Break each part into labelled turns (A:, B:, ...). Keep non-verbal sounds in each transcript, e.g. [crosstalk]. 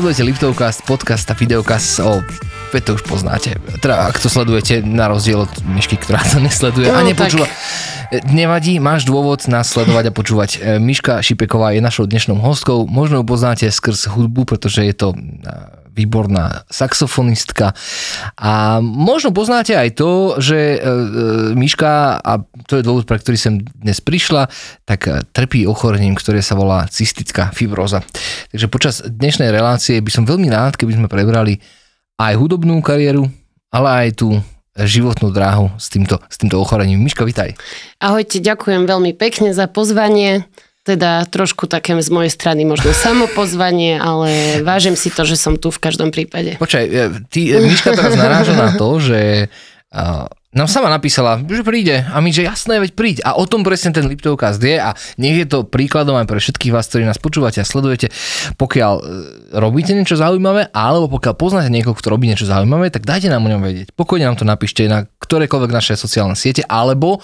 A: Sledujete Liftovcast, podcast a videokast o Veď to už poznáte. Teda, ak to sledujete, na rozdiel od Myšky, ktorá to nesleduje no, a nepočúva. Tak. Nevadí, máš dôvod nás sledovať a počúvať. E, Miška Šipeková je našou dnešnou hostkou. Možno ju poznáte skrz hudbu, pretože je to výborná saxofonistka. A možno poznáte aj to, že e, e, Miška, a to je dôvod, pre ktorý som dnes prišla, tak trpí ochorením, ktoré sa volá cystická fibroza. Takže počas dnešnej relácie by som veľmi rád, keby sme prebrali aj hudobnú kariéru, ale aj tú životnú dráhu s týmto, s týmto ochorením. Miška, vitaj.
B: Ahojte, ďakujem veľmi pekne za pozvanie. Teda trošku také z mojej strany možno samopozvanie, ale vážim si to, že som tu v každom prípade.
A: Počkaj, e, ty, Miška teraz naráža na to, že nám sama napísala, že príde a my, že jasné, veď príď. A o tom presne ten Liptovcast je a nech je to príkladom aj pre všetkých vás, ktorí nás počúvate a sledujete. Pokiaľ e, robíte niečo zaujímavé, alebo pokiaľ poznáte niekoho, kto robí niečo zaujímavé, tak dajte nám o ňom vedieť. Pokojne nám to napíšte na ktorékoľvek naše sociálne siete, alebo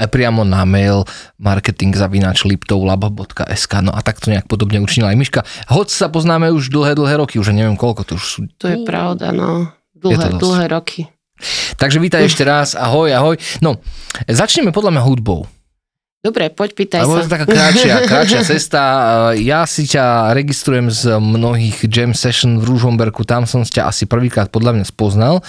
A: aj priamo na mail marketingzavinačliptovlab.sk No a takto nejak podobne učinila aj Miška. Hoď sa poznáme už dlhé, dlhé roky, už neviem koľko to už sú.
B: To je pravda, no. Dlhé, dlhé roky.
A: Takže vítaj ešte raz, ahoj, ahoj. No, začneme podľa mňa hudbou.
B: Dobre, poď pýtaj
A: Lebo sa. taká kratšia, [laughs] kratšia cesta. Ja si ťa registrujem z mnohých jam session v Rúžomberku, tam som ťa asi prvýkrát podľa mňa spoznal.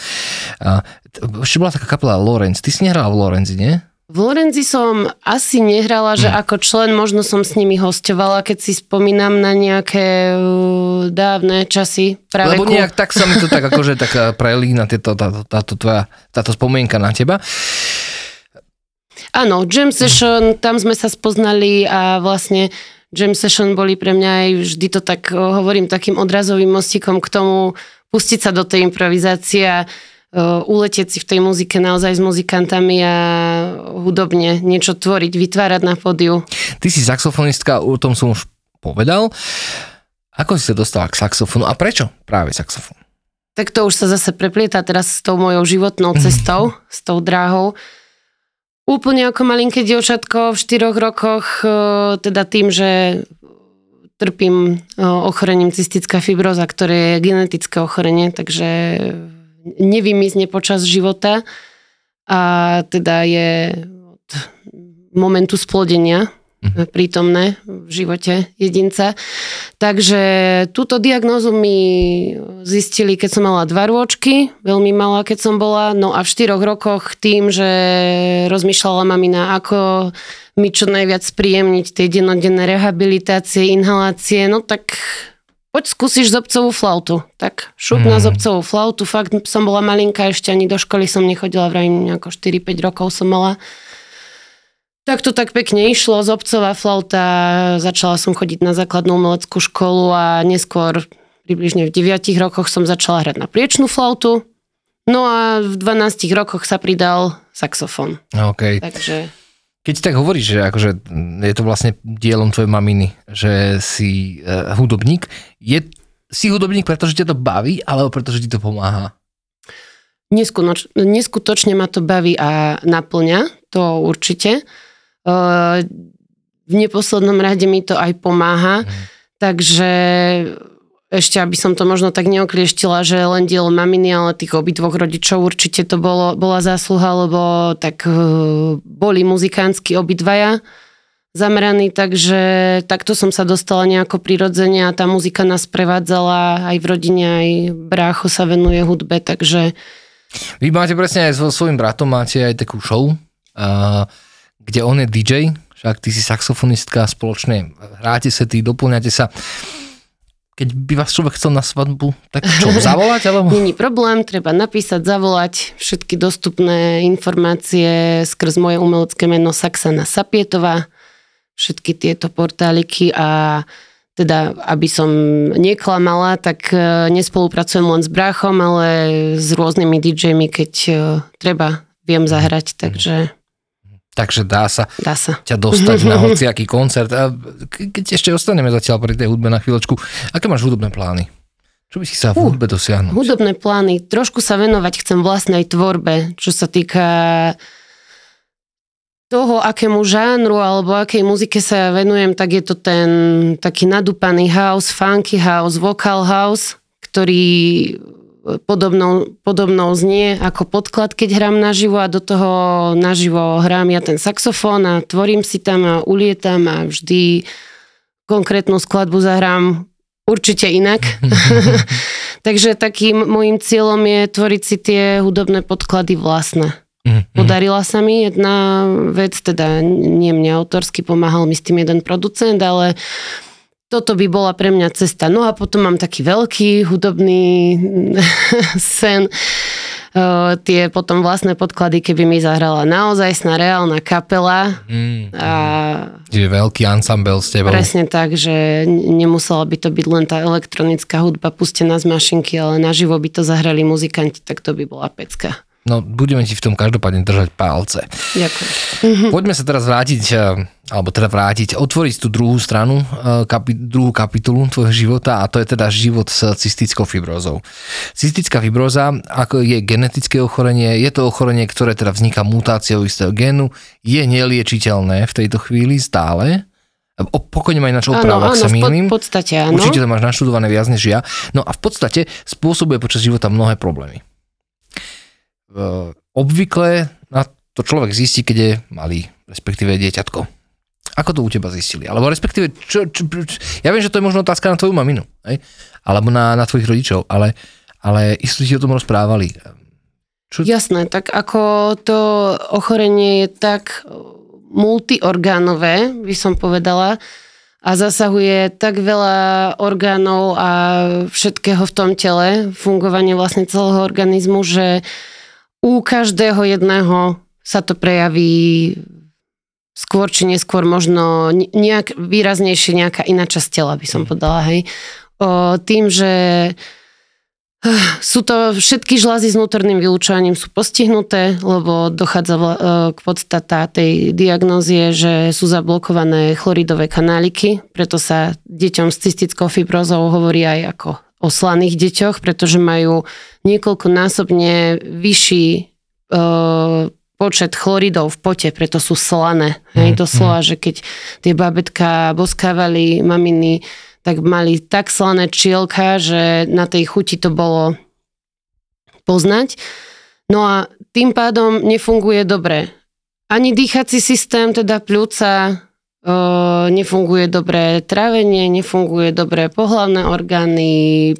A: Ešte bola taká kapela Lorenz. Ty si nehral v Lorenzi, nie?
B: V Lorenzi som asi nehrala, že mm. ako člen možno som s nimi hostovala, keď si spomínam na nejaké uh, dávne časy.
A: Práve Lebo nejak tak sa mi to tak akože tak prelína tieto, táto, táto tvoja, táto spomienka na teba.
B: Áno, Jam Session, tam sme sa spoznali a vlastne Jam Session boli pre mňa aj vždy to tak, hovorím, takým odrazovým mostikom k tomu pustiť sa do tej improvizácie a uletieť si v tej muzike naozaj s muzikantami a hudobne niečo tvoriť, vytvárať na pódiu.
A: Ty si saxofonistka, o tom som už povedal. Ako si sa dostala k saxofónu a prečo práve saxofón?
B: Tak to už sa zase preplieta teraz s tou mojou životnou cestou, s tou dráhou. Úplne ako malinké dievčatko v štyroch rokoch, teda tým, že trpím ochorením cystická fibroza, ktoré je genetické ochorenie, takže nevymizne počas života a teda je od momentu splodenia. Prítomné v živote jedinca. Takže túto diagnózu mi zistili, keď som mala dva rôčky, veľmi malá, keď som bola. No a v štyroch rokoch tým, že rozmýšľala mamina, ako mi čo najviac spríjemniť tie dennodenné rehabilitácie, inhalácie, no tak poď skúsiš zobcovú flautu. Tak šup na zobcovú flautu, fakt som bola malinká, ešte ani do školy som nechodila, vrajím nejako 4-5 rokov som mala. Tak to tak pekne išlo, zobcová flauta, začala som chodiť na základnú umeleckú školu a neskôr približne v 9 rokoch som začala hrať na priečnú flautu. No a v 12 rokoch sa pridal saxofón.
A: Okay.
B: Takže
A: keď tak hovoríš, že akože je to vlastne dielom tvojej maminy, že si uh, hudobník, je, si hudobník, pretože ťa to baví, alebo pretože ti to pomáha?
B: Neskutoč, neskutočne ma to baví a naplňa, to určite. Uh, v neposlednom rade mi to aj pomáha, mm. takže ešte, aby som to možno tak neoklieštila, že len dielo maminy, ale tých obidvoch rodičov určite to bolo, bola zásluha, lebo tak uh, boli muzikánsky obidvaja zameraní, takže takto som sa dostala nejako prirodzene a tá muzika nás prevádzala aj v rodine, aj brácho sa venuje hudbe, takže...
A: Vy máte presne aj so svojím bratom, máte aj takú show, uh, kde on je DJ, však ty si saxofonistka, spoločne hráte sa, ty doplňate sa keď by vás človek chcel na svadbu, tak čo, [laughs] zavolať? Alebo...
B: Není problém, treba napísať, zavolať všetky dostupné informácie skrz moje umelecké meno Saxana Sapietová, všetky tieto portáliky a teda, aby som neklamala, tak e, nespolupracujem len s bráchom, ale s rôznymi DJmi, keď e, treba, viem zahrať, takže...
A: Takže dá sa,
B: dá sa
A: ťa dostať na [laughs] hociaký koncert. A keď ešte ostaneme zatiaľ pri tej hudbe na chvíľočku, aké máš hudobné plány? Čo by si sa v hudbe dosiahnuť?
B: Hudobné plány. Trošku sa venovať chcem vlastnej tvorbe, čo sa týka toho, akému žánru alebo akej muzike sa venujem, tak je to ten taký nadúpaný house, funky house, vocal house, ktorý podobnou, podobnou znie ako podklad, keď hrám naživo a do toho naživo hrám ja ten saxofón a tvorím si tam a ulietam a vždy konkrétnu skladbu zahrám určite inak. [laughs] Takže takým môjim cieľom je tvoriť si tie hudobné podklady vlastné. Mm-hmm. Podarila sa mi jedna vec, teda nie mne autorsky, pomáhal mi s tým jeden producent, ale toto by bola pre mňa cesta. No a potom mám taký veľký hudobný [laughs] sen, Uh, tie potom vlastné podklady, keby mi zahrala naozaj sná reálna kapela. Mm,
A: a je veľký ansambel s tebou.
B: Presne tak, že nemusela by to byť len tá elektronická hudba pustená z mašinky, ale naživo by to zahrali muzikanti, tak to by bola pecka.
A: No, budeme ti v tom každopádne držať palce.
B: Ďakujem.
A: Poďme sa teraz vrátiť, eh, alebo teda vrátiť, otvoriť tú druhú stranu, eh, kapi, druhú kapitulu tvojho života a to je teda život s cystickou fibrózou. Cystická fibróza ako je genetické ochorenie, je to ochorenie, ktoré teda vzniká mutáciou istého génu, je neliečiteľné v tejto chvíli stále, O, pokojne ma ináč oprav, ak sa mýlim.
B: v podstate áno.
A: Určite to máš naštudované viac než ja. No a v podstate spôsobuje počas života mnohé problémy obvykle na to človek zistí, keď je malý, respektíve dieťatko. Ako to u teba zistili? Alebo respektíve, čo, čo, čo, ja viem, že to je možno otázka na tvoju maminu, hej? alebo na, na tvojich rodičov, ale, ale isto ti o tom rozprávali.
B: Čo? Jasné, tak ako to ochorenie je tak multiorgánové, by som povedala, a zasahuje tak veľa orgánov a všetkého v tom tele, fungovanie vlastne celého organizmu, že u každého jedného sa to prejaví skôr či neskôr možno nejak výraznejšie nejaká iná časť tela, by som mhm. povedala, hej. O, tým, že sú to všetky žlázy s vnútorným vylúčovaním sú postihnuté, lebo dochádza e, k podstata tej diagnózie, že sú zablokované chloridové kanáliky, preto sa deťom s cystickou fibrozou hovorí aj ako o slaných deťoch, pretože majú niekoľkonásobne vyšší e, počet chloridov v pote, preto sú slané. Hej, to slova, že keď tie babetka boskávali maminy, tak mali tak slané čielka, že na tej chuti to bolo poznať. No a tým pádom nefunguje dobre. Ani dýchací systém, teda pľúca, nefunguje dobré trávenie, nefunguje dobré pohlavné orgány,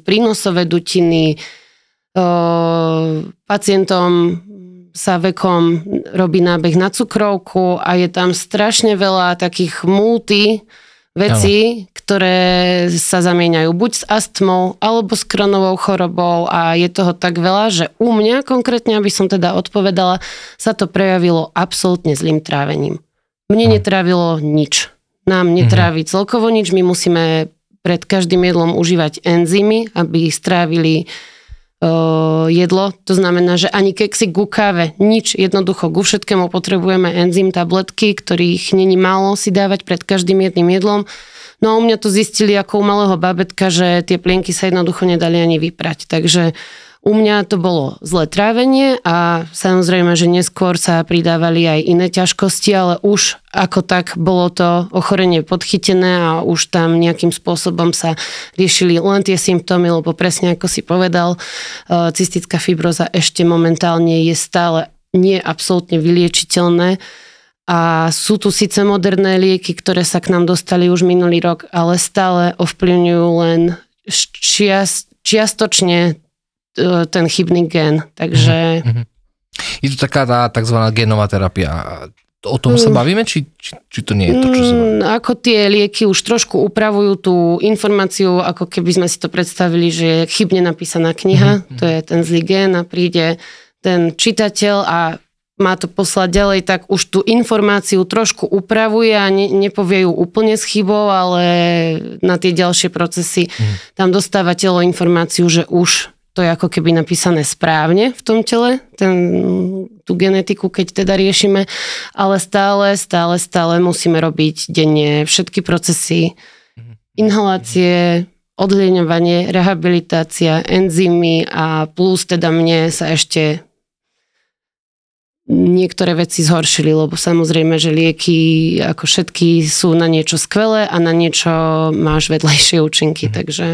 B: prínosové dutiny. Pacientom sa vekom robí nábeh na cukrovku a je tam strašne veľa takých multi vecí, ktoré sa zamieňajú buď s astmou alebo s kronovou chorobou a je toho tak veľa, že u mňa konkrétne, aby som teda odpovedala, sa to prejavilo absolútne zlým trávením. Mne netrávilo nič. Nám mhm. netrávi mm-hmm. celkovo nič. My musíme pred každým jedlom užívať enzymy, aby strávili uh, jedlo. To znamená, že ani keksy ku káve, nič. Jednoducho ku všetkému potrebujeme enzym, tabletky, ktorých není málo si dávať pred každým jedným jedlom. No a u mňa to zistili ako u malého babetka, že tie plienky sa jednoducho nedali ani vyprať. Takže u mňa to bolo zlé trávenie a samozrejme, že neskôr sa pridávali aj iné ťažkosti, ale už ako tak bolo to ochorenie podchytené a už tam nejakým spôsobom sa riešili len tie symptómy, lebo presne ako si povedal, e, cystická fibroza ešte momentálne je stále nie absolútne vyliečiteľné. A sú tu síce moderné lieky, ktoré sa k nám dostali už minulý rok, ale stále ovplyvňujú len čiast, čiastočne ten chybný gen. Takže... Mm-hmm.
A: Je to taká tá tzv. genová terapia. O tom sa mm. bavíme, či, či, či to nie je to, čo sa
B: mm, Ako tie lieky už trošku upravujú tú informáciu, ako keby sme si to predstavili, že je chybne napísaná kniha, mm-hmm. to je ten zlý gen a príde ten čitateľ a má to poslať ďalej, tak už tú informáciu trošku upravuje a ne, nepovie ju úplne s chybou, ale na tie ďalšie procesy mm. tam dostáva telo informáciu, že už to je ako keby napísané správne v tom tele, ten, tú genetiku, keď teda riešime, ale stále, stále, stále musíme robiť denne všetky procesy, mhm. inhalácie, odlieňovanie, rehabilitácia, enzymy a plus teda mne sa ešte niektoré veci zhoršili, lebo samozrejme, že lieky ako všetky sú na niečo skvelé a na niečo máš vedlejšie účinky, mm. takže...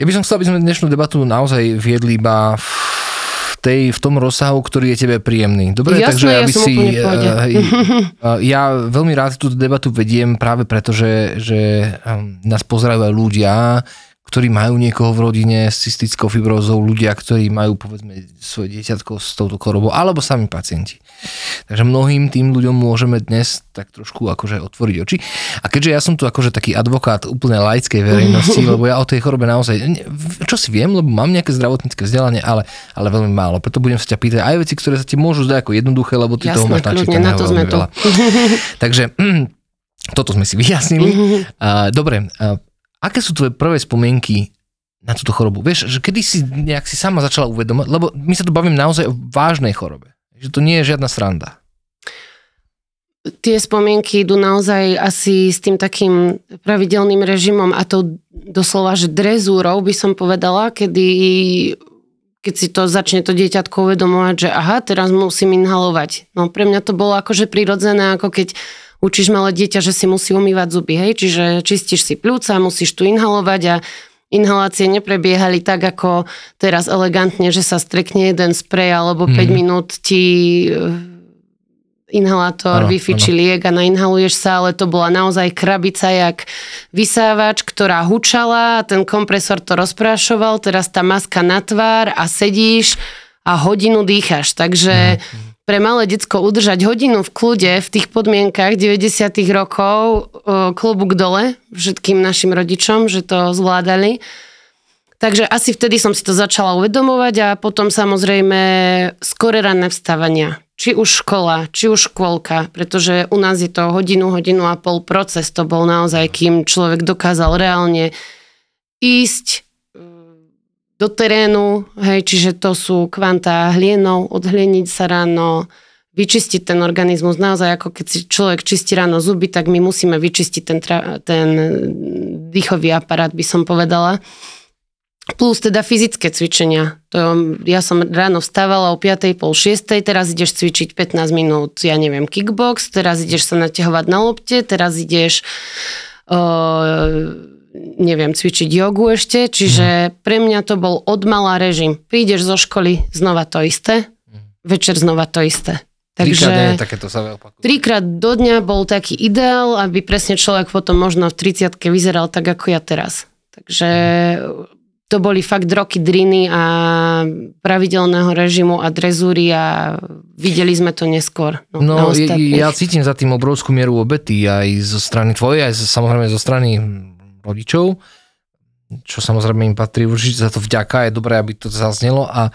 A: Ja by som chcel, aby sme dnešnú debatu naozaj viedli iba v tej, v tom rozsahu, ktorý je tebe príjemný. Dobre,
B: Jasné,
A: takže
B: ja
A: aby si...
B: pohode.
A: Uh, ja veľmi rád túto debatu vediem práve preto, že, že um, nás pozerajú aj ľudia, ktorí majú niekoho v rodine s cystickou fibrózou, ľudia, ktorí majú povedzme svoje dieťatko s touto chorobou, alebo sami pacienti. Takže mnohým tým ľuďom môžeme dnes tak trošku akože otvoriť oči. A keďže ja som tu akože taký advokát úplne laickej verejnosti, [laughs] lebo ja o tej chorobe naozaj, čo si viem, lebo mám nejaké zdravotnícke vzdelanie, ale, ale veľmi málo. Preto budem sa ťa pýtať aj veci, ktoré sa ti môžu zdať ako jednoduché, lebo ty
B: Jasné,
A: toho máš
B: načítaného na to
A: veľmi veľa. [laughs] Takže [clears throat] toto sme si vyjasnili. [laughs] Dobre, aké sú tvoje prvé spomienky na túto chorobu? Vieš, že kedy si nejak si sama začala uvedomať, lebo my sa tu bavím naozaj o vážnej chorobe. Že to nie je žiadna sranda.
B: Tie spomienky idú naozaj asi s tým takým pravidelným režimom a to doslova, že drezúrou by som povedala, kedy keď si to začne to dieťatko uvedomovať, že aha, teraz musím inhalovať. No pre mňa to bolo akože prirodzené, ako keď učíš malé dieťa, že si musí umývať zuby, hej, čiže čistíš si pľúca, musíš tu inhalovať a inhalácie neprebiehali tak, ako teraz elegantne, že sa strekne jeden sprej alebo 5 mm. minút ti inhalátor, ano, liek a nainhaluješ sa, ale to bola naozaj krabica jak vysávač, ktorá hučala, ten kompresor to rozprášoval, teraz tá maska na tvár a sedíš a hodinu dýchaš. Takže mm. Pre malé decko udržať hodinu v kľude v tých podmienkach 90 rokov klobúk dole všetkým našim rodičom, že to zvládali. Takže asi vtedy som si to začala uvedomovať a potom samozrejme skore ranné vstávania či už škola, či už škôlka, pretože u nás je to hodinu, hodinu a pol proces, to bol naozaj, kým človek dokázal reálne ísť do terénu, hej, čiže to sú kvantá hlienov, odhlieniť sa ráno, vyčistiť ten organizmus. Naozaj, ako keď si človek čistí ráno zuby, tak my musíme vyčistiť ten, ten dýchový aparát, by som povedala. Plus teda fyzické cvičenia. To, ja som ráno vstávala o 5. pol 6. Teraz ideš cvičiť 15 minút, ja neviem, kickbox, teraz ideš sa naťahovať na lopte, teraz ideš uh, neviem, cvičiť jogu ešte, čiže mm. pre mňa to bol odmalá režim. Prídeš zo školy, znova to isté, mm. večer znova to isté.
A: Takže trikrát, takéto sa opakuje.
B: Trikrát do dňa bol taký ideál, aby presne človek potom možno v 30 vyzeral tak, ako ja teraz. Takže to boli fakt roky driny a pravidelného režimu a drezúry a videli sme to neskôr.
A: No, no ja cítim za tým obrovskú mieru obety aj zo strany tvojej, aj samozrejme zo strany rodičov, čo samozrejme im patrí určite za to vďaka, je dobré, aby to zaznelo. A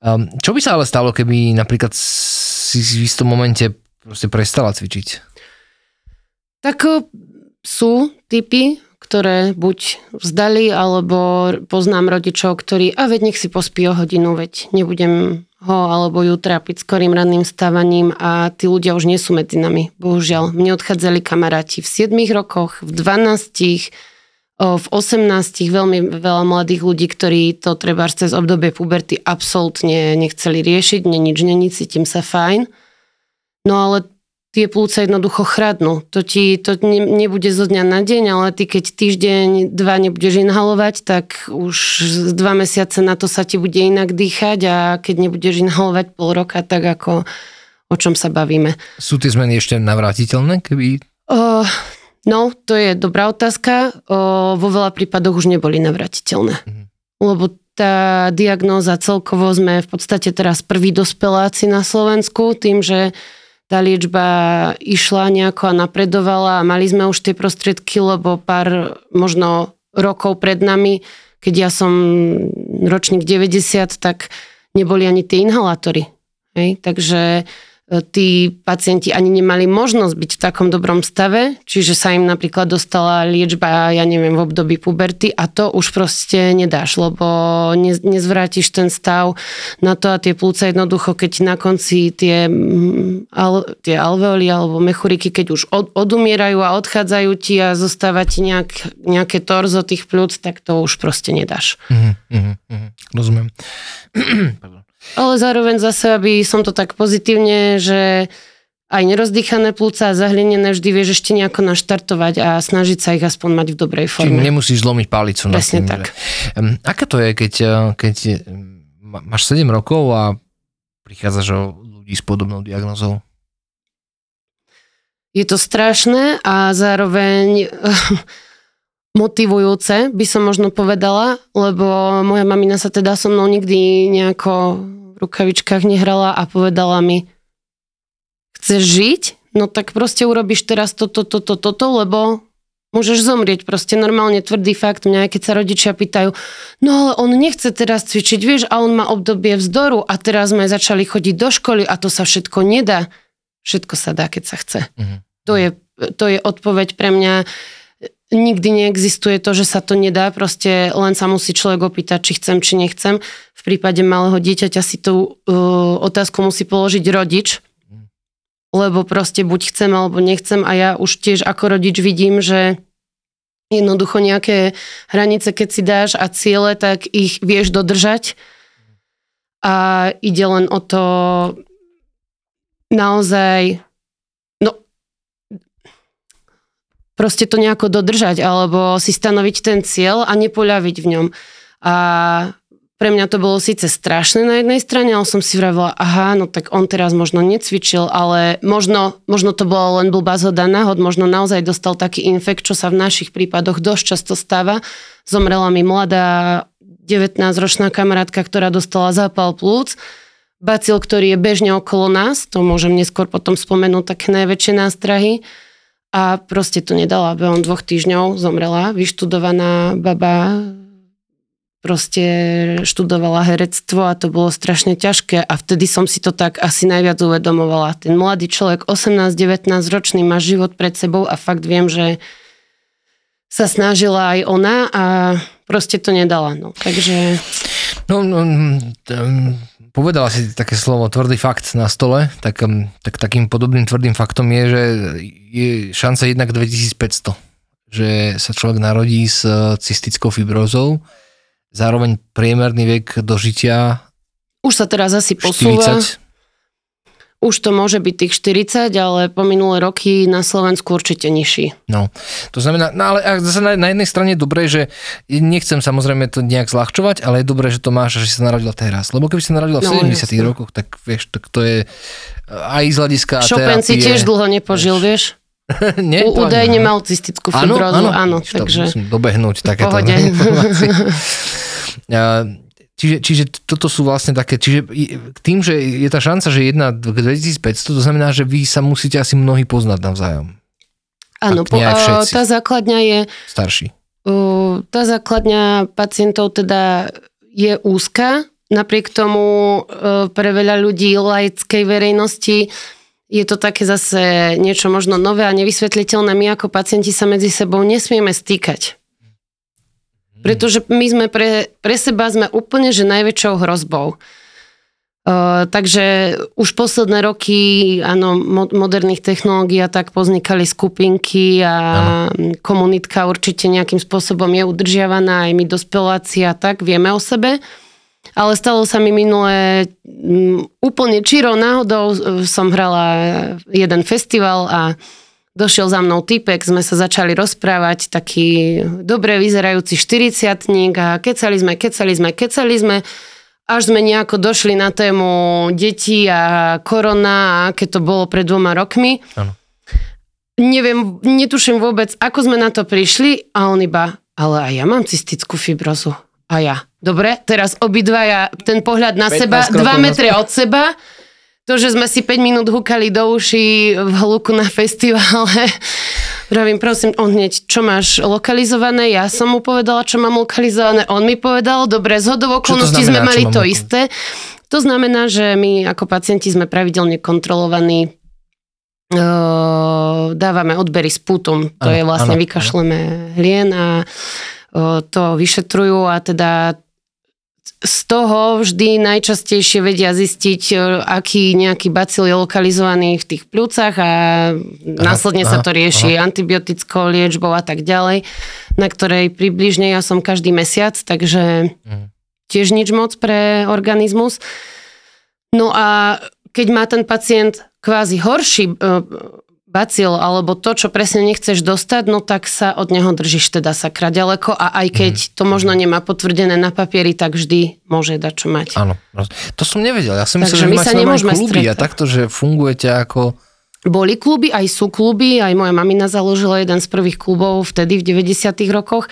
A: um, čo by sa ale stalo, keby napríklad si v istom momente proste prestala cvičiť?
B: Tak sú typy ktoré buď vzdali, alebo poznám rodičov, ktorí, a veď nech si pospí o hodinu, veď nebudem ho alebo ju trápiť skorým ranným stávaním a tí ľudia už nie sú medzi nami. Bohužiaľ, mne odchádzali kamaráti v 7 rokoch, v 12, v 18 veľmi veľa mladých ľudí, ktorí to treba cez obdobie puberty absolútne nechceli riešiť, ne nič není, cítim sa fajn. No ale tie plúca jednoducho chradnú. To ti to ne, nebude zo dňa na deň, ale ty keď týždeň, dva nebudeš inhalovať, tak už z dva mesiace na to sa ti bude inak dýchať a keď nebudeš inhalovať pol roka, tak ako o čom sa bavíme.
A: Sú tie zmeny ešte navrátiteľné? Keby...
B: Uh, no, to je dobrá otázka. Uh, vo veľa prípadoch už neboli navrátiteľné. Mhm. Lebo tá diagnóza celkovo sme v podstate teraz prví dospeláci na Slovensku tým, že tá liečba išla nejako a napredovala a mali sme už tie prostriedky, lebo pár možno rokov pred nami, keď ja som ročník 90, tak neboli ani tie inhalátory. Hej? Takže tí pacienti ani nemali možnosť byť v takom dobrom stave, čiže sa im napríklad dostala liečba, ja neviem, v období puberty a to už proste nedáš, lebo nezvrátiš ten stav na to a tie plúca jednoducho, keď na konci tie, mm, al, tie alveoly alebo mechuriky, keď už od, odumierajú a odchádzajú ti a zostáva ti nejak, nejaké torzo tých plúc, tak to už proste nedáš.
A: Mm-hmm, mm-hmm, rozumiem. [clears throat]
B: Ale zároveň zase, aby som to tak pozitívne, že aj nerozdýchané plúca a zahlinené vždy vieš ešte nejako naštartovať a snažiť sa ich aspoň mať v dobrej forme.
A: Čiže nemusíš zlomiť palicu.
B: Presne tým, tak. Že...
A: Aké to je, keď, eh, keď máš 7 rokov a prichádzaš o ľudí s podobnou diagnozou?
B: Je to strašné a zároveň [laughs] motivujúce, by som možno povedala, lebo moja mamina sa teda so mnou nikdy nejako v rukavičkách nehrala a povedala mi, chceš žiť, no tak proste urobíš teraz toto, toto, toto, lebo môžeš zomrieť. Proste normálne tvrdý fakt. Mňa, keď sa rodičia pýtajú, no ale on nechce teraz cvičiť, vieš, a on má obdobie vzdoru a teraz sme začali chodiť do školy a to sa všetko nedá. Všetko sa dá, keď sa chce. Mm-hmm. To, je, to je odpoveď pre mňa. Nikdy neexistuje to, že sa to nedá, proste len sa musí človek opýtať, či chcem, či nechcem. V prípade malého dieťaťa si tú uh, otázku musí položiť rodič, lebo proste buď chcem alebo nechcem a ja už tiež ako rodič vidím, že jednoducho nejaké hranice, keď si dáš a ciele, tak ich vieš dodržať a ide len o to naozaj no proste to nejako dodržať alebo si stanoviť ten cieľ a nepoľaviť v ňom. A pre mňa to bolo síce strašné na jednej strane, ale som si vravila, aha, no tak on teraz možno necvičil, ale možno, možno to bolo len blbá zhoda náhod, možno naozaj dostal taký infekt, čo sa v našich prípadoch dosť často stáva. Zomrela mi mladá 19-ročná kamarátka, ktorá dostala zápal plúc, bacil, ktorý je bežne okolo nás, to môžem neskôr potom spomenúť také najväčšie nástrahy a proste to nedala, behom dvoch týždňov zomrela, vyštudovaná baba, proste študovala herectvo a to bolo strašne ťažké a vtedy som si to tak asi najviac uvedomovala. Ten mladý človek, 18-19 ročný, má život pred sebou a fakt viem, že sa snažila aj ona a proste to nedala. No. Takže...
A: No, no, um, povedala si také slovo tvrdý fakt na stole, tak, um, tak takým podobným tvrdým faktom je, že je šanca jednak 2500, že sa človek narodí s uh, cystickou fibrózou zároveň priemerný vek dožitia
B: už sa teraz asi posúva. 40. Už to môže byť tých 40, ale po minulé roky na Slovensku určite nižší.
A: No, to znamená, no ale zase na, na jednej strane je dobré, že nechcem samozrejme to nejak zľahčovať, ale je dobré, že to máš, že si sa narodila teraz. Lebo keby si sa narodila v no, 70 jasne. rokoch, tak vieš, tak to je aj z hľadiska
B: Chopin si tiež dlho nepožil, vieš? [laughs]
A: Nie,
B: U, údajne mal cystickú fibrózu, áno, áno, áno takže...
A: Musím dobehnúť takéto [laughs] [laughs] Čiže, čiže toto sú vlastne také, čiže tým, že je tá šanca, že jedna k 2500, to znamená, že vy sa musíte asi mnohí poznať navzájom.
B: Áno, po, tá základňa je...
A: Starší.
B: Tá základňa pacientov teda je úzka, napriek tomu pre veľa ľudí laickej verejnosti je to také zase niečo možno nové a nevysvetliteľné. My ako pacienti sa medzi sebou nesmieme stýkať. Pretože my sme pre, pre seba sme úplne že najväčšou hrozbou. Uh, takže už posledné roky, áno, mo- moderných technológií a tak poznikali skupinky a ano. komunitka určite nejakým spôsobom je udržiavaná, aj my dospeláci a tak vieme o sebe. Ale stalo sa mi minulé um, úplne čiro náhodou, som hrala jeden festival a Došiel za mnou typek, sme sa začali rozprávať, taký dobre vyzerajúci 40 a kecali sme, kecali sme, kecali sme, až sme nejako došli na tému detí a korona a aké to bolo pred dvoma rokmi. Ano. Neviem, netuším vôbec, ako sme na to prišli a on iba, ale aj ja mám cystickú fibrozu. A ja. Dobre, teraz obidvaja ten pohľad na seba, 2 metre od seba to, že sme si 5 minút húkali do uší v hluku na [laughs] festivale, Pravím, prosím, on hneď, čo máš lokalizované? Ja som mu povedala, čo mám lokalizované. On mi povedal, dobre, z hodov okolností sme mali to isté. To znamená, že my ako pacienti sme pravidelne kontrolovaní dávame odbery s putom. To ano, je vlastne, ano, vykašleme ano. hlien a to vyšetrujú a teda z toho vždy najčastejšie vedia zistiť, e, aký nejaký bacil je lokalizovaný v tých pľúcach a následne aha, sa to rieši aha. antibiotickou liečbou a tak ďalej, na ktorej približne ja som každý mesiac, takže mhm. tiež nič moc pre organizmus. No a keď má ten pacient kvázi horší uh, bacil alebo to, čo presne nechceš dostať, no tak sa od neho držíš teda sakra ďaleko a aj keď mm. to možno nemá potvrdené na papieri, tak vždy môže dať čo mať.
A: Áno, to som nevedel. Ja som myslel, že my sa nemôžeme kluby a takto, že fungujete ako...
B: Boli kluby, aj sú kluby, aj moja mamina založila jeden z prvých klubov vtedy v 90 rokoch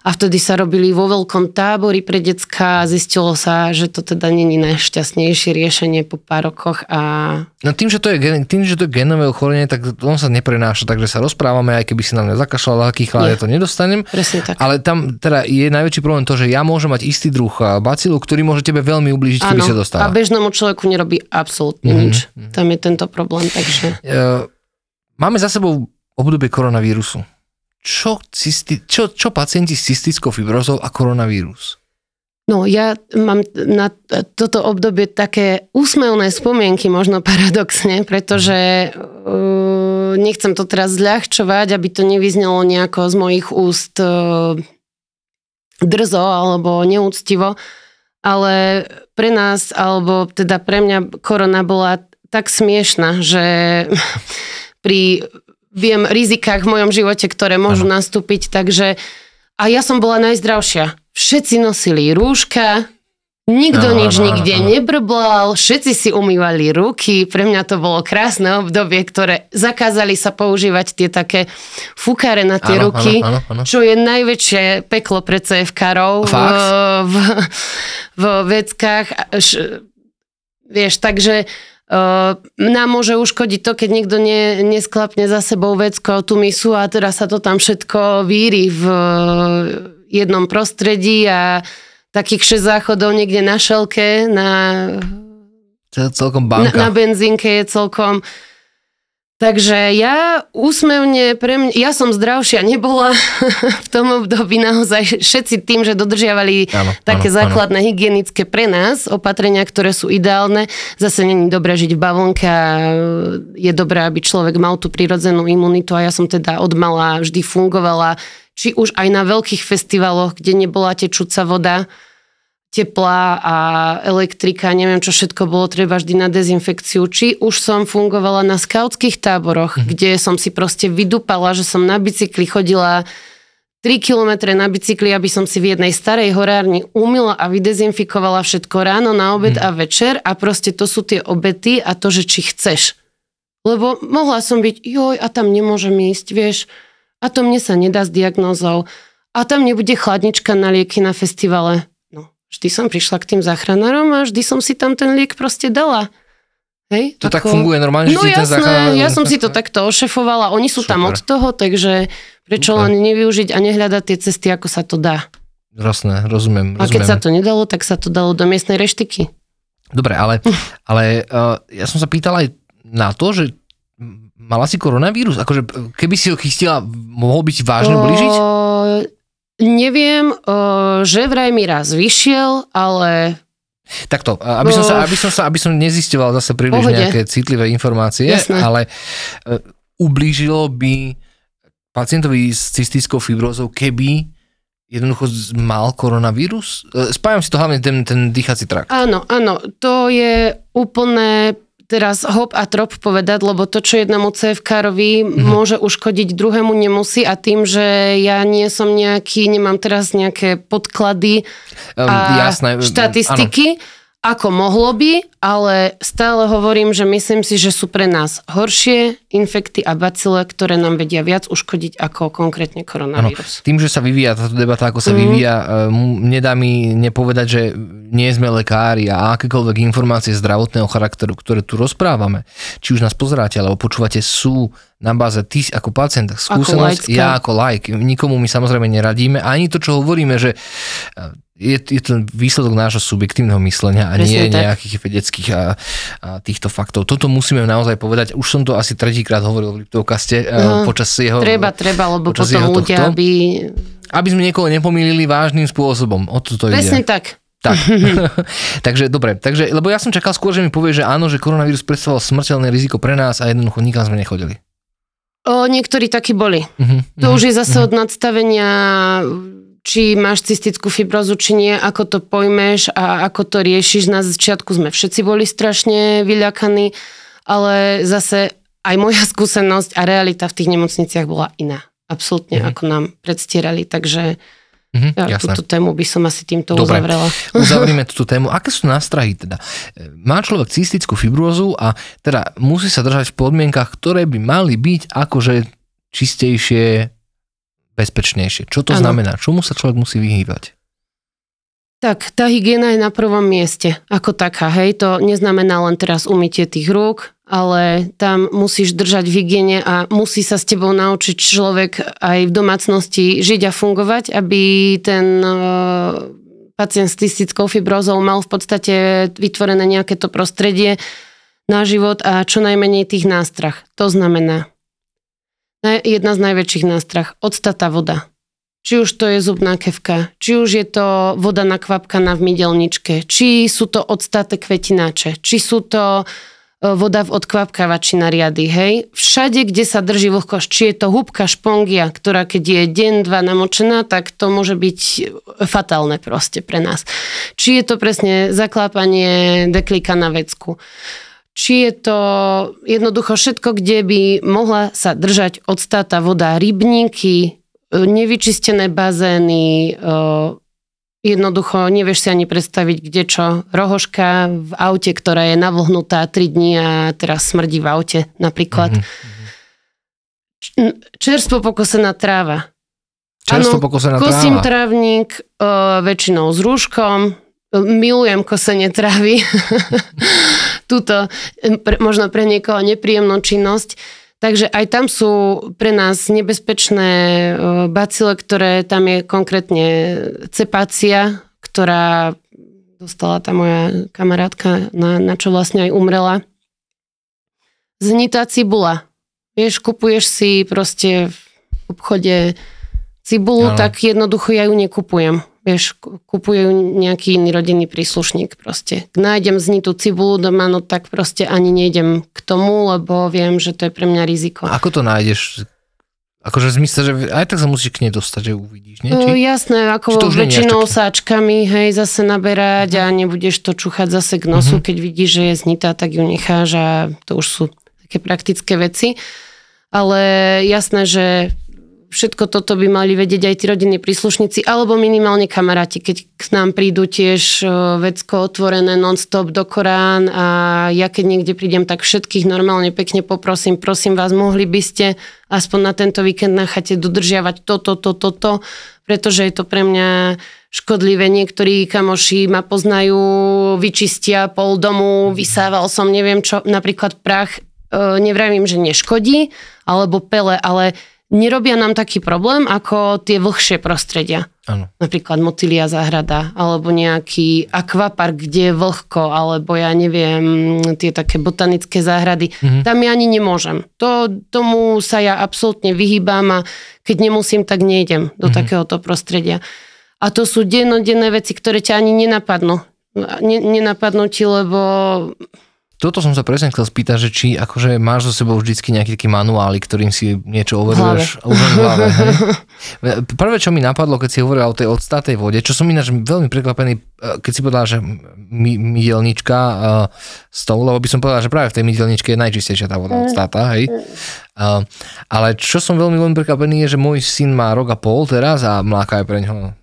B: a vtedy sa robili vo veľkom tábori pre decka a zistilo sa, že to teda není najšťastnejšie riešenie po pár rokoch a...
A: No tým, že to je, tým, že to je genové ochorenie, tak on sa neprenáša, takže sa rozprávame, aj keby si na mňa zakašľal, aký chlad, ja to nedostanem.
B: Presne tak.
A: Ale tam teda je najväčší problém to, že ja môžem mať istý druh bacilu, ktorý môže tebe veľmi ublížiť, keby sa dostal.
B: a bežnému človeku nerobí absolútne mm-hmm. nič. Tam je tento problém, takže... Uh,
A: máme za sebou obdobie koronavírusu čo, cysti, čo, čo pacienti s cystickou fibrozou a koronavírus?
B: No ja mám na toto obdobie také úsmevné spomienky, možno paradoxne, pretože uh, nechcem to teraz zľahčovať, aby to nevyznelo nejako z mojich úst uh, drzo alebo neúctivo, ale pre nás, alebo teda pre mňa korona bola tak smiešná, že [laughs] pri viem rizikách v mojom živote, ktoré môžu ano. nastúpiť, takže a ja som bola najzdravšia. Všetci nosili rúška, nikto no, nič no, nikde no. nebrblal, všetci si umývali ruky, pre mňa to bolo krásne obdobie, ktoré zakázali sa používať tie také fukáre na tie ano, ruky, ano, ano, ano. čo je najväčšie peklo pre CFK-rov v, v, v veckách. Vieš, takže nám môže uškodiť to, keď niekto ne, nesklapne za sebou vecko tú misu a teraz sa to tam všetko víri v jednom prostredí a takých 6 záchodov niekde na šelke, na,
A: celkom banka.
B: na, na benzínke je celkom Takže ja úsmevne, pre mňa, ja som zdravšia nebola [laughs] v tom období naozaj všetci tým, že dodržiavali áno, také áno, základné áno. hygienické pre nás opatrenia, ktoré sú ideálne. Zase není dobré žiť v bavlnke a je dobré, aby človek mal tú prirodzenú imunitu a ja som teda od mala vždy fungovala, či už aj na veľkých festivaloch, kde nebola tečúca voda, tepla a elektrika, neviem čo všetko bolo treba vždy na dezinfekciu. Či už som fungovala na skautských táboroch, mm-hmm. kde som si proste vydupala, že som na bicykli chodila 3 kilometre na bicykli, aby som si v jednej starej horárni umila a vydezinfikovala všetko ráno, na obed mm. a večer a proste to sú tie obety a to, že či chceš. Lebo mohla som byť, joj, a tam nemôžem ísť, vieš, a to mne sa nedá s diagnózou, a tam nebude chladnička na lieky na festivale Vždy som prišla k tým záchranárom a vždy som si tam ten liek proste dala. Hej,
A: to ako... tak funguje normálne, že
B: no, jasné, ten záchranár... ja som si to takto ošefovala, oni sú Super. tam od toho, takže prečo Super. len nevyužiť a nehľadať tie cesty, ako sa to dá.
A: Jasné, rozumiem,
B: rozumiem. A keď sa to nedalo, tak sa to dalo do miestnej reštiky.
A: Dobre, ale, ale uh, ja som sa pýtal aj na to, že mala si koronavírus? Akože keby si ho chystila, mohol byť vážne ublížiť?
B: Neviem, že vraj mi raz vyšiel, ale
A: Takto, aby som, sa, aby, som sa, aby som nezistoval zase príliš Pohode. nejaké citlivé informácie, Jasné. ale uh, ublížilo by pacientovi s cystickou fibrózou, keby jednoducho mal koronavírus? Uh, spájam si to hlavne ten, ten dýchací trakt.
B: Áno, áno, to je úplné teraz hop a trop povedať, lebo to, čo jednému CFK-rovi mm-hmm. môže uškodiť, druhému nemusí a tým, že ja nie som nejaký, nemám teraz nejaké podklady um, a jasné, štatistiky, áno ako mohlo by, ale stále hovorím, že myslím si, že sú pre nás horšie infekty a bacile, ktoré nám vedia viac uškodiť ako konkrétne koronavírus.
A: Ano, tým, že sa vyvíja táto debata, ako sa mm. vyvíja, nedá mi nepovedať, že nie sme lekári a akékoľvek informácie zdravotného charakteru, ktoré tu rozprávame, či už nás pozeráte alebo počúvate, sú na báze ty ako pacient, skúsenosť, ako ja ako like. Nikomu my samozrejme neradíme, ani to, čo hovoríme, že je, je to výsledok nášho subjektívneho myslenia a Presne nie tak. nejakých vedeckých a, a týchto faktov. Toto musíme naozaj povedať. Už som to asi tretíkrát hovoril v Liptovkaste no, počas jeho...
B: Treba, treba, lebo potom ľudia, aby...
A: Aby sme niekoho nepomýlili vážnym spôsobom. O to
B: Presne
A: ide.
B: tak.
A: Tak. [laughs] [laughs] takže dobre, takže, lebo ja som čakal skôr, že mi povie, že áno, že koronavírus predstavoval smrteľné riziko pre nás a jednoducho nikam sme nechodili.
B: O, niektorí takí boli. Uh-huh, to uh-huh, už je zase uh-huh. od nadstavenia či máš cystickú fibrozu, či nie, ako to pojmeš a ako to riešiš. Na začiatku sme všetci boli strašne vyľakaní, ale zase aj moja [laughs] skúsenosť a realita v tých nemocniciach bola iná. Absolútne, mm. ako nám predstierali. Takže Mm-hmm, ja jasné. túto tému by som asi týmto Dobre, uzavrela. [laughs]
A: Uzavrieme [laughs] túto tému. Aké sú nástrahy teda? Má človek cystickú fibrózu a teda musí sa držať v podmienkach, ktoré by mali byť akože čistejšie, bezpečnejšie. Čo to ano. znamená? Čomu sa človek musí vyhýbať?
B: Tak, tá hygiena je na prvom mieste, ako taká, hej, to neznamená len teraz umytie tých rúk, ale tam musíš držať v hygiene a musí sa s tebou naučiť človek aj v domácnosti žiť a fungovať, aby ten uh, pacient s cystickou fibrózou mal v podstate vytvorené nejaké to prostredie na život a čo najmenej tých nástrach. To znamená, jedna z najväčších nástrach, odstatá voda. Či už to je zubná kevka, či už je to voda nakvapkaná v mydelničke, či sú to odstaté kvetináče, či sú to e, voda v odkvapkávači na riady, hej. Všade, kde sa drží vlhkosť, či je to húbka špongia, ktorá keď je deň, dva namočená, tak to môže byť fatálne proste pre nás. Či je to presne zaklápanie deklika na vecku či je to jednoducho všetko, kde by mohla sa držať odstáta voda, rybníky, nevyčistené bazény, jednoducho nevieš si ani predstaviť, kde čo. Rohoška v aute, ktorá je navlhnutá 3 dní a teraz smrdí v aute napríklad. Mm-hmm. Čerstvo pokosená tráva.
A: Čerstvo ano, pokosená
B: tráva. Kosím trávnik väčšinou s rúškom, milujem kosenie trávy. [laughs] Tuto možno pre niekoho nepríjemnú činnosť Takže aj tam sú pre nás nebezpečné e, bacile, ktoré tam je konkrétne cepácia, ktorá dostala tá moja kamarátka, na, na čo vlastne aj umrela. Znitá cibula. Vieš, kupuješ si proste v obchode cibulu, ano. tak jednoducho ja ju nekupujem vieš, kupujú nejaký iný rodinný príslušník proste. Nájdem znitú cibulu doma, no tak proste ani nejdem k tomu, lebo viem, že to je pre mňa riziko.
A: A ako to nájdeš? Akože v zmysle, že aj tak sa musíš k nej dostať, že uvidíš, nie?
B: Či, jasné, ako väčšinou sáčkami, hej, zase naberať uh-huh. a nebudeš to čúchať zase k nosu, uh-huh. keď vidíš, že je znitá, tak ju necháš a to už sú také praktické veci. Ale jasné, že všetko toto by mali vedieť aj tí rodinní príslušníci, alebo minimálne kamaráti, keď k nám prídu tiež vecko otvorené non-stop do Korán a ja keď niekde prídem, tak všetkých normálne pekne poprosím, prosím vás, mohli by ste aspoň na tento víkend na chate dodržiavať toto, toto, toto, pretože je to pre mňa škodlivé. Niektorí kamoši ma poznajú, vyčistia pol domu, vysával som neviem čo, napríklad prach, nevravím, že neškodí, alebo pele, ale nerobia nám taký problém ako tie vlhšie prostredia.
A: Ano.
B: Napríklad motilia záhrada, alebo nejaký akvapark, kde je vlhko, alebo ja neviem, tie také botanické záhrady. Mm-hmm. Tam ja ani nemôžem. To, tomu sa ja absolútne vyhýbam a keď nemusím, tak nejdem do mm-hmm. takéhoto prostredia. A to sú dennodenné veci, ktoré ťa ani nenapadnú. Nenapadnú ti, lebo
A: toto som sa presne chcel spýtať, že či akože máš so sebou vždycky nejaký taký manuály, ktorým si niečo overuješ. Už hlave, hej? [laughs] Prvé, čo mi napadlo, keď si hovoril o tej odstatej vode, čo som ináč veľmi prekvapený, e, keď si povedal, že mydelnička uh, s tou, lebo by som povedal, že práve v tej mydelničke je najčistejšia tá voda odstata, hej. Uh, ale čo som veľmi, veľmi prekvapený je, že môj syn má rok a pol teraz a mláka je pre ňoho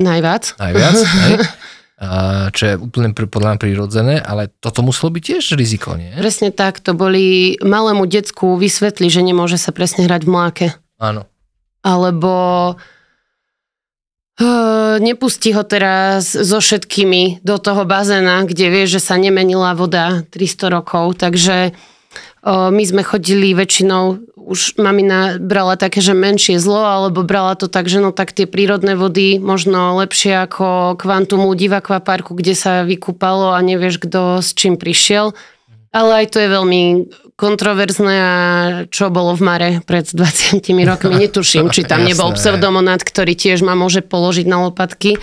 B: Najviac.
A: Najviac, hej. [laughs] čo je úplne podľa mňa prirodzené, ale toto muselo byť tiež riziko, nie?
B: Presne tak, to boli malému decku vysvetli, že nemôže sa presne hrať v mláke.
A: Áno.
B: Alebo uh, nepustí ho teraz so všetkými do toho bazéna, kde vie, že sa nemenila voda 300 rokov, takže my sme chodili väčšinou, už mamina brala také, že menšie zlo, alebo brala to tak, že no tak tie prírodné vody možno lepšie ako kvantum u divakva parku, kde sa vykúpalo a nevieš, kto s čím prišiel. Ale aj to je veľmi kontroverzné a čo bolo v Mare pred 20 rokmi, netuším, či tam nebol pseudomonát, ktorý tiež ma môže položiť na lopatky.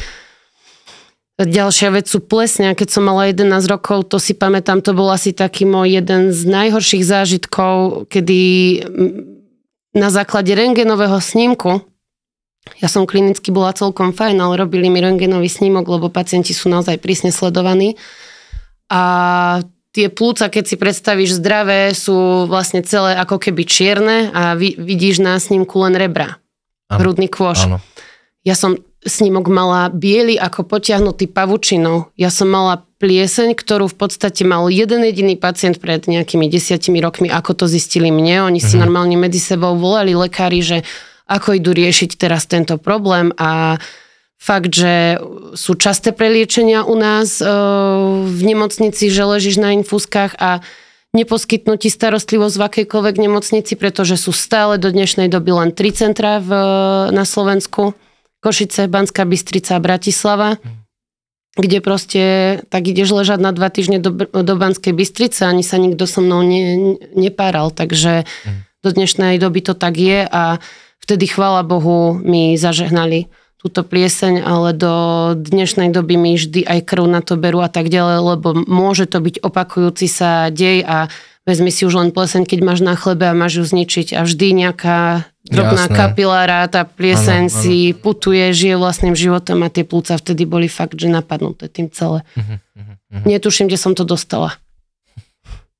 B: Ďalšia vec sú plesňa. Keď som mala 11 rokov, to si pamätám, to bol asi taký môj jeden z najhorších zážitkov, kedy na základe rengenového snímku Ja som klinicky bola celkom fajn, ale robili mi rengenový snímok, lebo pacienti sú naozaj prísne sledovaní. A tie plúca, keď si predstavíš zdravé, sú vlastne celé ako keby čierne a vidíš na snímku len rebra. Ano. Hrudný kôž. Ano. Ja som snímok mala biely ako potiahnutý pavučinou. Ja som mala plieseň, ktorú v podstate mal jeden jediný pacient pred nejakými desiatimi rokmi, ako to zistili mne. Oni si mm. normálne medzi sebou volali lekári, že ako idú riešiť teraz tento problém a fakt, že sú časté preliečenia u nás e, v nemocnici, že ležíš na infúzkach a neposkytnú ti starostlivosť v akejkoľvek nemocnici, pretože sú stále do dnešnej doby len tri centra v, na Slovensku. Košice, Banská Bystrica Bratislava, kde proste tak ideš ležať na dva týždne do, do Banskej Bystrice, ani sa nikto so mnou ne, nepáral, takže mm. do dnešnej doby to tak je a vtedy, chvála Bohu, mi zažehnali túto plieseň, ale do dnešnej doby mi vždy aj krv na to berú a tak ďalej, lebo môže to byť opakujúci sa dej a vezmi si už len pleseň, keď máš na chlebe a máš ju zničiť a vždy nejaká drobná Jasné. kapilára, tá plieseň ano, ano. si putuje, žije vlastným životom a tie plúca vtedy boli fakt, že napadnuté tým celé. Uh-huh, uh-huh. Netuším, kde som to dostala.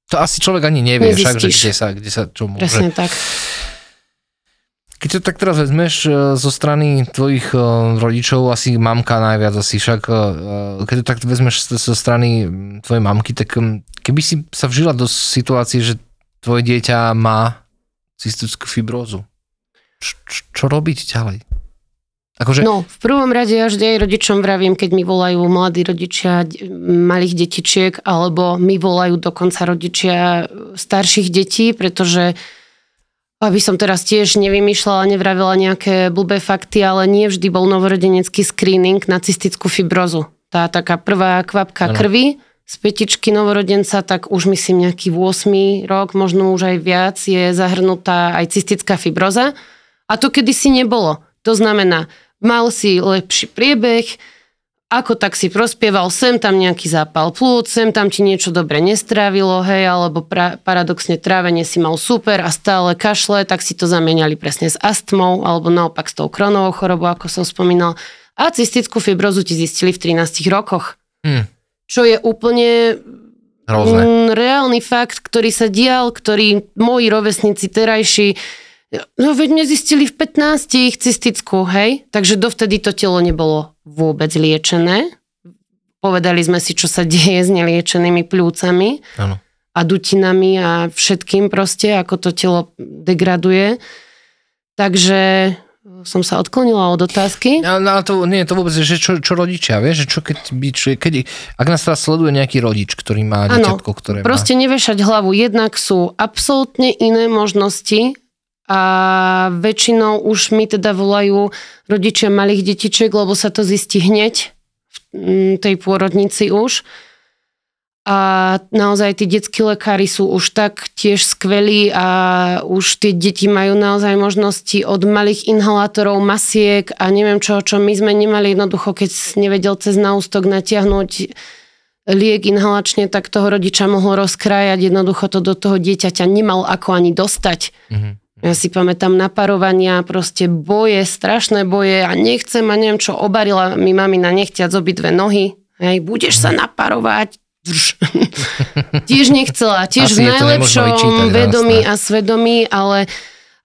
A: To asi človek ani nevie, však, že kde sa, kde sa čo môže.
B: Presne tak.
A: Keď to tak teraz vezmeš e, zo strany tvojich e, rodičov, asi mamka najviac, asi však, e, keď to tak vezmeš zo strany tvojej mamky, tak keby si sa vžila do situácie, že tvoje dieťa má cystickú fibrózu, čo, čo robiť ďalej?
B: Akože... No, v prvom rade ja vždy aj rodičom vravím, keď mi volajú mladí rodičia malých detičiek, alebo mi volajú dokonca rodičia starších detí, pretože aby som teraz tiež nevymýšľala, nevravila nejaké blbé fakty, ale nie vždy bol novorodenecký screening na cystickú fibrozu. Tá taká prvá kvapka ano. krvi z petičky novorodenca, tak už myslím nejaký 8 rok, možno už aj viac, je zahrnutá aj cystická fibroza. A to kedysi nebolo. To znamená, mal si lepší priebeh, ako tak si prospieval, sem tam nejaký zápal plúc, sem tam ti niečo dobre nestrávilo, hej, alebo pra, paradoxne trávenie si mal super a stále kašle, tak si to zamieniali presne s astmou, alebo naopak s tou kronovou chorobou, ako som spomínal. A cystickú fibrozu ti zistili v 13 rokoch. Hmm. Čo je úplne Hrozné. reálny fakt, ktorý sa dial, ktorý moji rovesníci terajší No veď mne zistili v 15 cystickú, hej? Takže dovtedy to telo nebolo vôbec liečené. Povedali sme si, čo sa deje s neliečenými pľúcami ano. a dutinami a všetkým proste, ako to telo degraduje. Takže som sa odklonila od otázky.
A: No, no to nie to vôbec, že čo, čo rodičia, vieš, že čo keď, by, čo, keď, ak nás teraz sleduje nejaký rodič, ktorý má dieťatko, ktoré
B: proste má... nevešať hlavu. Jednak sú absolútne iné možnosti, a väčšinou už mi teda volajú rodičia malých detičiek, lebo sa to zistí hneď v tej pôrodnici už. A naozaj tí detskí lekári sú už tak tiež skvelí a už tie deti majú naozaj možnosti od malých inhalátorov, masiek a neviem čo, čo my sme nemali jednoducho, keď nevedel cez náustok natiahnuť liek inhalačne, tak toho rodiča mohol rozkrájať, jednoducho to do toho dieťaťa nemal ako ani dostať. Mm-hmm. Ja si pamätám naparovania, proste boje, strašné boje a nechcem a neviem čo, obarila mi mamina nechťať zobiť dve nohy. Hej, budeš sa naparovať. [laughs] tiež nechcela, tiež Asi v najlepšom vedomí a svedomí, ale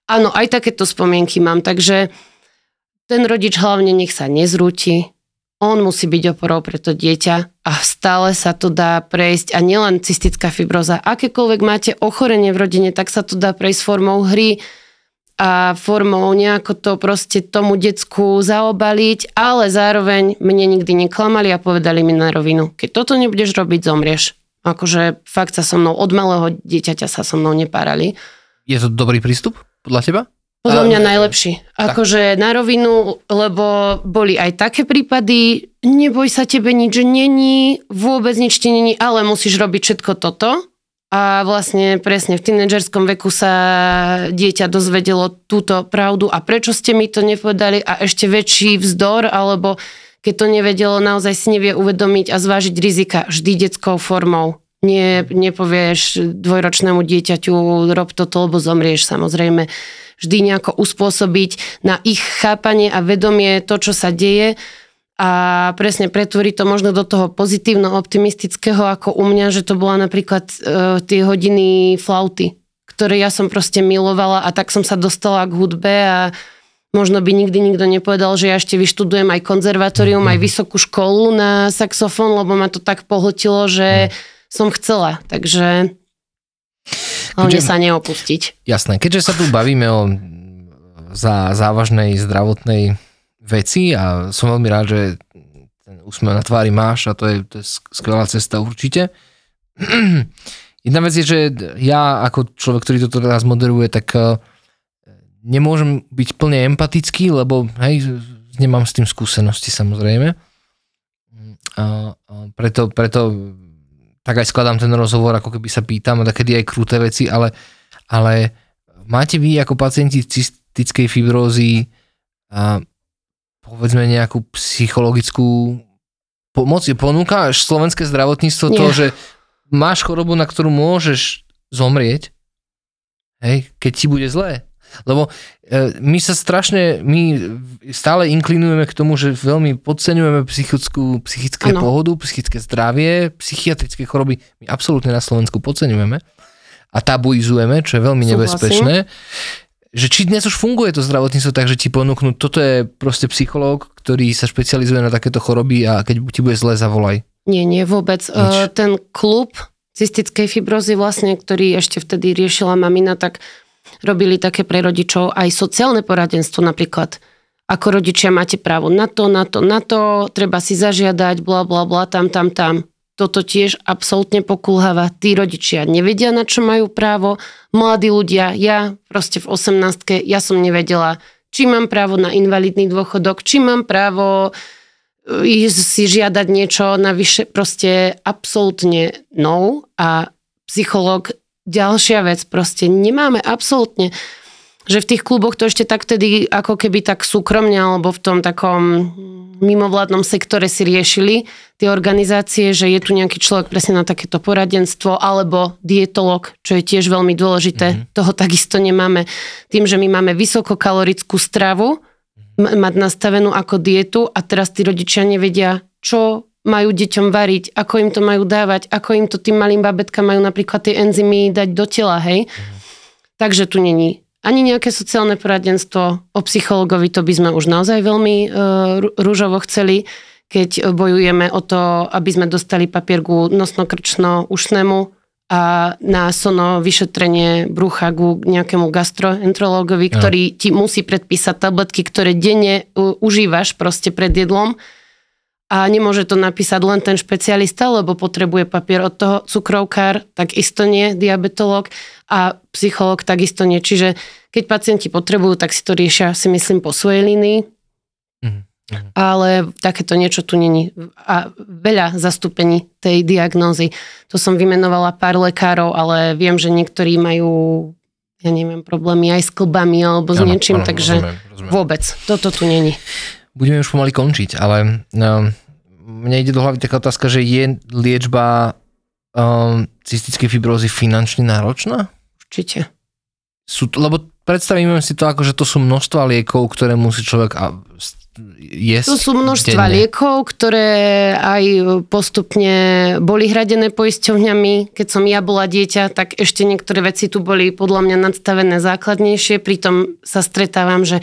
B: áno, aj takéto spomienky mám, takže ten rodič hlavne nech sa nezrúti, on musí byť oporou pre to dieťa a stále sa to dá prejsť a nielen cystická fibroza. Akékoľvek máte ochorenie v rodine, tak sa to dá prejsť formou hry a formou nejako to proste tomu decku zaobaliť, ale zároveň mne nikdy neklamali a povedali mi na rovinu, keď toto nebudeš robiť, zomrieš. Akože fakt sa so mnou, od malého dieťaťa sa so mnou nepárali.
A: Je to dobrý prístup podľa teba?
B: Podľa mňa najlepší. Akože na rovinu, lebo boli aj také prípady, neboj sa, tebe nič není, vôbec nič ti není, ale musíš robiť všetko toto. A vlastne presne v tínedžerskom veku sa dieťa dozvedelo túto pravdu a prečo ste mi to nepovedali a ešte väčší vzdor, alebo keď to nevedelo, naozaj si nevie uvedomiť a zvážiť rizika vždy detskou formou. Nie, nepovieš dvojročnému dieťaťu, rob toto, lebo zomrieš samozrejme vždy nejako uspôsobiť na ich chápanie a vedomie to, čo sa deje a presne pretvoriť to možno do toho pozitívno-optimistického ako u mňa, že to bola napríklad uh, tie hodiny flauty, ktoré ja som proste milovala a tak som sa dostala k hudbe a Možno by nikdy nikto nepovedal, že ja ešte vyštudujem aj konzervatórium, aj mhm. vysokú školu na saxofón, lebo ma to tak pohltilo, že mhm. som chcela. Takže hlavne sa neopustiť.
A: Jasné, keďže sa tu bavíme o za závažnej zdravotnej veci a som veľmi rád, že ten úsmev na tvári máš a to je, to je skvelá cesta určite. [clears throat] Jedna vec je, že ja ako človek, ktorý toto teraz moderuje, tak uh, nemôžem byť plne empatický, lebo hej, nemám s tým skúsenosti samozrejme. A, a preto, preto tak aj skladám ten rozhovor, ako keby sa pýtam, a takedy aj krúte veci, ale, ale máte vy ako pacienti cystickej fibrózy a povedzme nejakú psychologickú pomoc? Ponúkaš slovenské zdravotníctvo Nie. to, že máš chorobu, na ktorú môžeš zomrieť, hej, keď ti bude zlé? Lebo e, my sa strašne, my stále inklinujeme k tomu, že veľmi podceňujeme psychickú, psychické ano. pohodu, psychické zdravie, psychiatrické choroby. My absolútne na Slovensku podceňujeme a tabuizujeme, čo je veľmi Súhlasím. nebezpečné. Že či dnes už funguje to zdravotníctvo tak, že ti ponúknú, toto je proste psychológ, ktorý sa špecializuje na takéto choroby a keď ti bude zle, zavolaj.
B: Nie, nie, vôbec. Nič. E, ten klub cystickej fibrozy vlastne, ktorý ešte vtedy riešila mamina, tak robili také pre rodičov aj sociálne poradenstvo napríklad. Ako rodičia máte právo na to, na to, na to, treba si zažiadať, bla, bla, bla, tam, tam, tam. Toto tiež absolútne pokulháva. Tí rodičia nevedia, na čo majú právo. Mladí ľudia, ja proste v 18 ja som nevedela, či mám právo na invalidný dôchodok, či mám právo e, ísť si žiadať niečo navyše, proste absolútne no a psychológ ďalšia vec, proste nemáme absolútne že v tých kluboch to ešte tak tedy ako keby tak súkromne alebo v tom takom mimovládnom sektore si riešili tie organizácie, že je tu nejaký človek presne na takéto poradenstvo alebo dietolog, čo je tiež veľmi dôležité. Mm-hmm. Toho takisto nemáme. Tým, že my máme vysokokalorickú stravu, mať nastavenú ako dietu a teraz tí rodičia nevedia, čo majú deťom variť, ako im to majú dávať, ako im to tým malým babetkám majú napríklad tie enzymy dať do tela, hej. Mm. Takže tu není ani nejaké sociálne poradenstvo, o psychologovi to by sme už naozaj veľmi uh, rúžovo chceli, keď bojujeme o to, aby sme dostali papierku nosno-krčno-ušnému a na sono vyšetrenie brucha ku nejakému gastroenterológovi, ktorý ti musí predpísať tabletky, ktoré denne uh, užívaš proste pred jedlom a nemôže to napísať len ten špecialista, lebo potrebuje papier od toho cukrovkár, tak isto nie, diabetolog a psycholog takisto nie. Čiže keď pacienti potrebujú, tak si to riešia, si myslím, po svojej línii. Mm-hmm. Ale takéto niečo tu není. A veľa zastúpení tej diagnózy. To som vymenovala pár lekárov, ale viem, že niektorí majú ja neviem, problémy aj s klbami alebo s niečím, ano, takže rozumiem, rozumiem. vôbec. Toto tu není.
A: Budeme už pomaly končiť, ale no, mne ide do hlavy taká otázka, že je liečba um, cystickej fibrózy finančne náročná?
B: Určite.
A: Sú, lebo predstavíme si to ako, že to sú množstva liekov, ktoré musí človek jesť.
B: To sú množstva denne. liekov, ktoré aj postupne boli hradené poisťovňami. Keď som ja bola dieťa, tak ešte niektoré veci tu boli podľa mňa nadstavené základnejšie. Pritom sa stretávam, že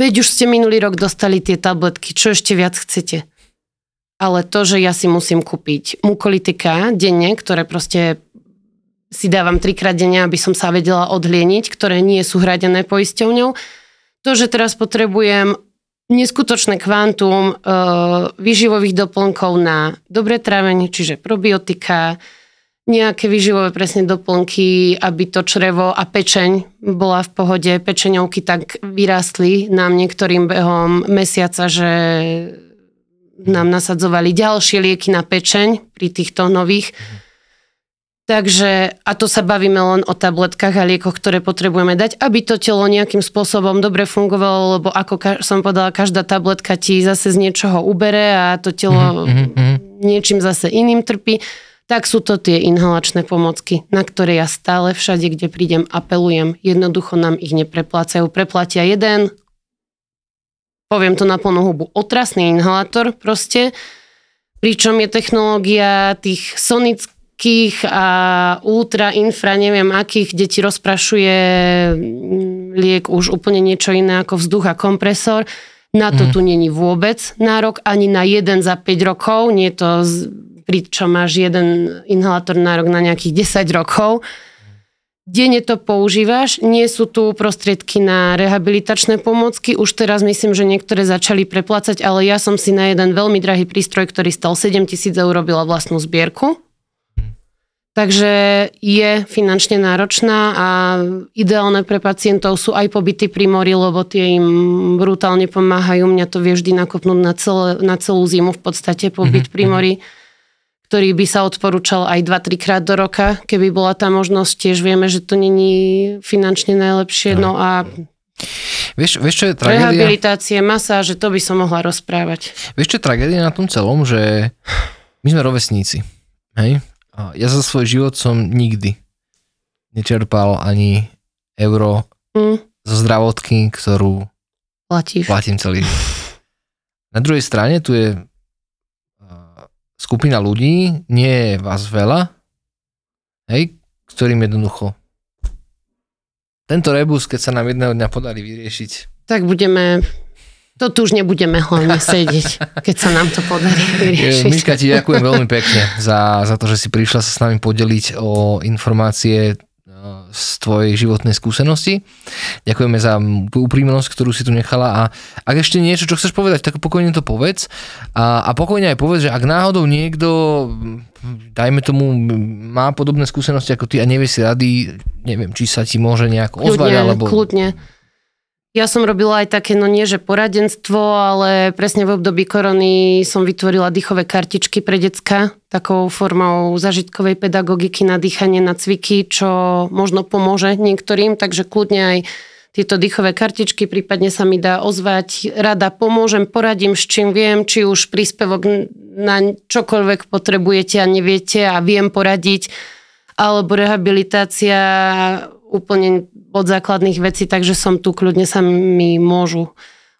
B: veď už ste minulý rok dostali tie tabletky, čo ešte viac chcete? Ale to, že ja si musím kúpiť mukolitika denne, ktoré proste si dávam trikrát denne, aby som sa vedela odhlieniť, ktoré nie sú hradené poisťovňou. To, že teraz potrebujem neskutočné kvantum e, výživových doplnkov na dobré trávenie, čiže probiotika, nejaké výživové presne doplnky, aby to črevo a pečeň bola v pohode. Pečeňovky tak vyrástli nám niektorým behom mesiaca, že nám nasadzovali ďalšie lieky na pečeň pri týchto nových. Takže, a to sa bavíme len o tabletkách a liekoch, ktoré potrebujeme dať, aby to telo nejakým spôsobom dobre fungovalo, lebo ako som povedala, každá tabletka ti zase z niečoho ubere a to telo mm-hmm. niečím zase iným trpí. tak sú to tie inhalačné pomocky, na ktoré ja stále všade, kde prídem, apelujem. Jednoducho nám ich nepreplácajú. Preplatia jeden, poviem to na plnú hubu, otrasný inhalátor proste, pričom je technológia tých sonických a ultra, infra, neviem akých, kde ti rozprašuje liek už úplne niečo iné ako vzduch a kompresor. Na to mm. tu není vôbec nárok, ani na jeden za 5 rokov, nie to pričom máš jeden inhalátor nárok na nejakých 10 rokov. Denne to používaš, nie sú tu prostriedky na rehabilitačné pomocky, už teraz myslím, že niektoré začali preplácať, ale ja som si na jeden veľmi drahý prístroj, ktorý stal 7 tisíc eur, robila vlastnú zbierku. Takže je finančne náročná a ideálne pre pacientov sú aj pobyty pri mori, lebo tie im brutálne pomáhajú. Mňa to vie vždy nakopnúť na, celé, na celú zimu v podstate pobyt pri mori ktorý by sa odporúčal aj 2-3 krát do roka, keby bola tá možnosť. Tiež vieme, že to není finančne najlepšie. No, a
A: Vieš, vieš, čo je tragédia?
B: Rehabilitácie, masáže, to by som mohla rozprávať.
A: Vieš, čo je tragédia na tom celom, že my sme rovesníci. Hej? A ja za svoj život som nikdy nečerpal ani euro mm. zo zdravotky, ktorú
B: Platíš.
A: platím celý. Na druhej strane tu je skupina ľudí, nie je vás veľa, hej, ktorým jednoducho tento rebus, keď sa nám jedného dňa podarí vyriešiť.
B: Tak budeme, to tu už nebudeme hlavne sedieť, keď sa nám to podarí [laughs] vyriešiť.
A: Miška, ti ďakujem veľmi pekne za, za to, že si prišla sa s nami podeliť o informácie z tvojej životnej skúsenosti. Ďakujeme za úprimnosť, ktorú si tu nechala. A ak ešte niečo, čo chceš povedať, tak pokojne to povedz. A, a pokojne aj povedz, že ak náhodou niekto, dajme tomu, má podobné skúsenosti ako ty a nevie si rady, neviem, či sa ti môže nejako ozvať, alebo...
B: Kľudne, ja som robila aj také, no nie že poradenstvo, ale presne v období korony som vytvorila dýchové kartičky pre decka, takou formou zažitkovej pedagogiky na dýchanie, na cviky, čo možno pomôže niektorým, takže kľudne aj tieto dýchové kartičky, prípadne sa mi dá ozvať, rada pomôžem, poradím s čím viem, či už príspevok na čokoľvek potrebujete a neviete a viem poradiť, alebo rehabilitácia úplne od základných vecí, takže som tu, kľudne sa mi môžu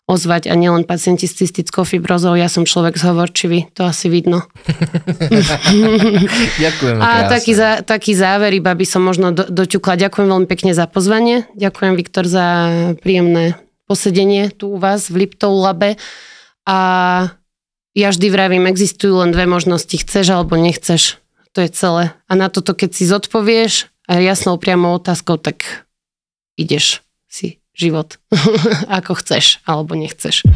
B: ozvať a nielen pacienti s cystickou fibrozou, ja som človek zhovorčivý, to asi vidno. [laughs]
A: Ďakujem.
B: A taký, za, taký záver, iba by som možno do, doťukla. Ďakujem veľmi pekne za pozvanie. Ďakujem, Viktor, za príjemné posedenie tu u vás v Liptov Labe. A ja vždy vravím, existujú len dve možnosti, chceš alebo nechceš. To je celé. A na toto, keď si zodpovieš a jasnou priamou otázkou, tak ideš si život [laughs] ako chceš alebo nechceš.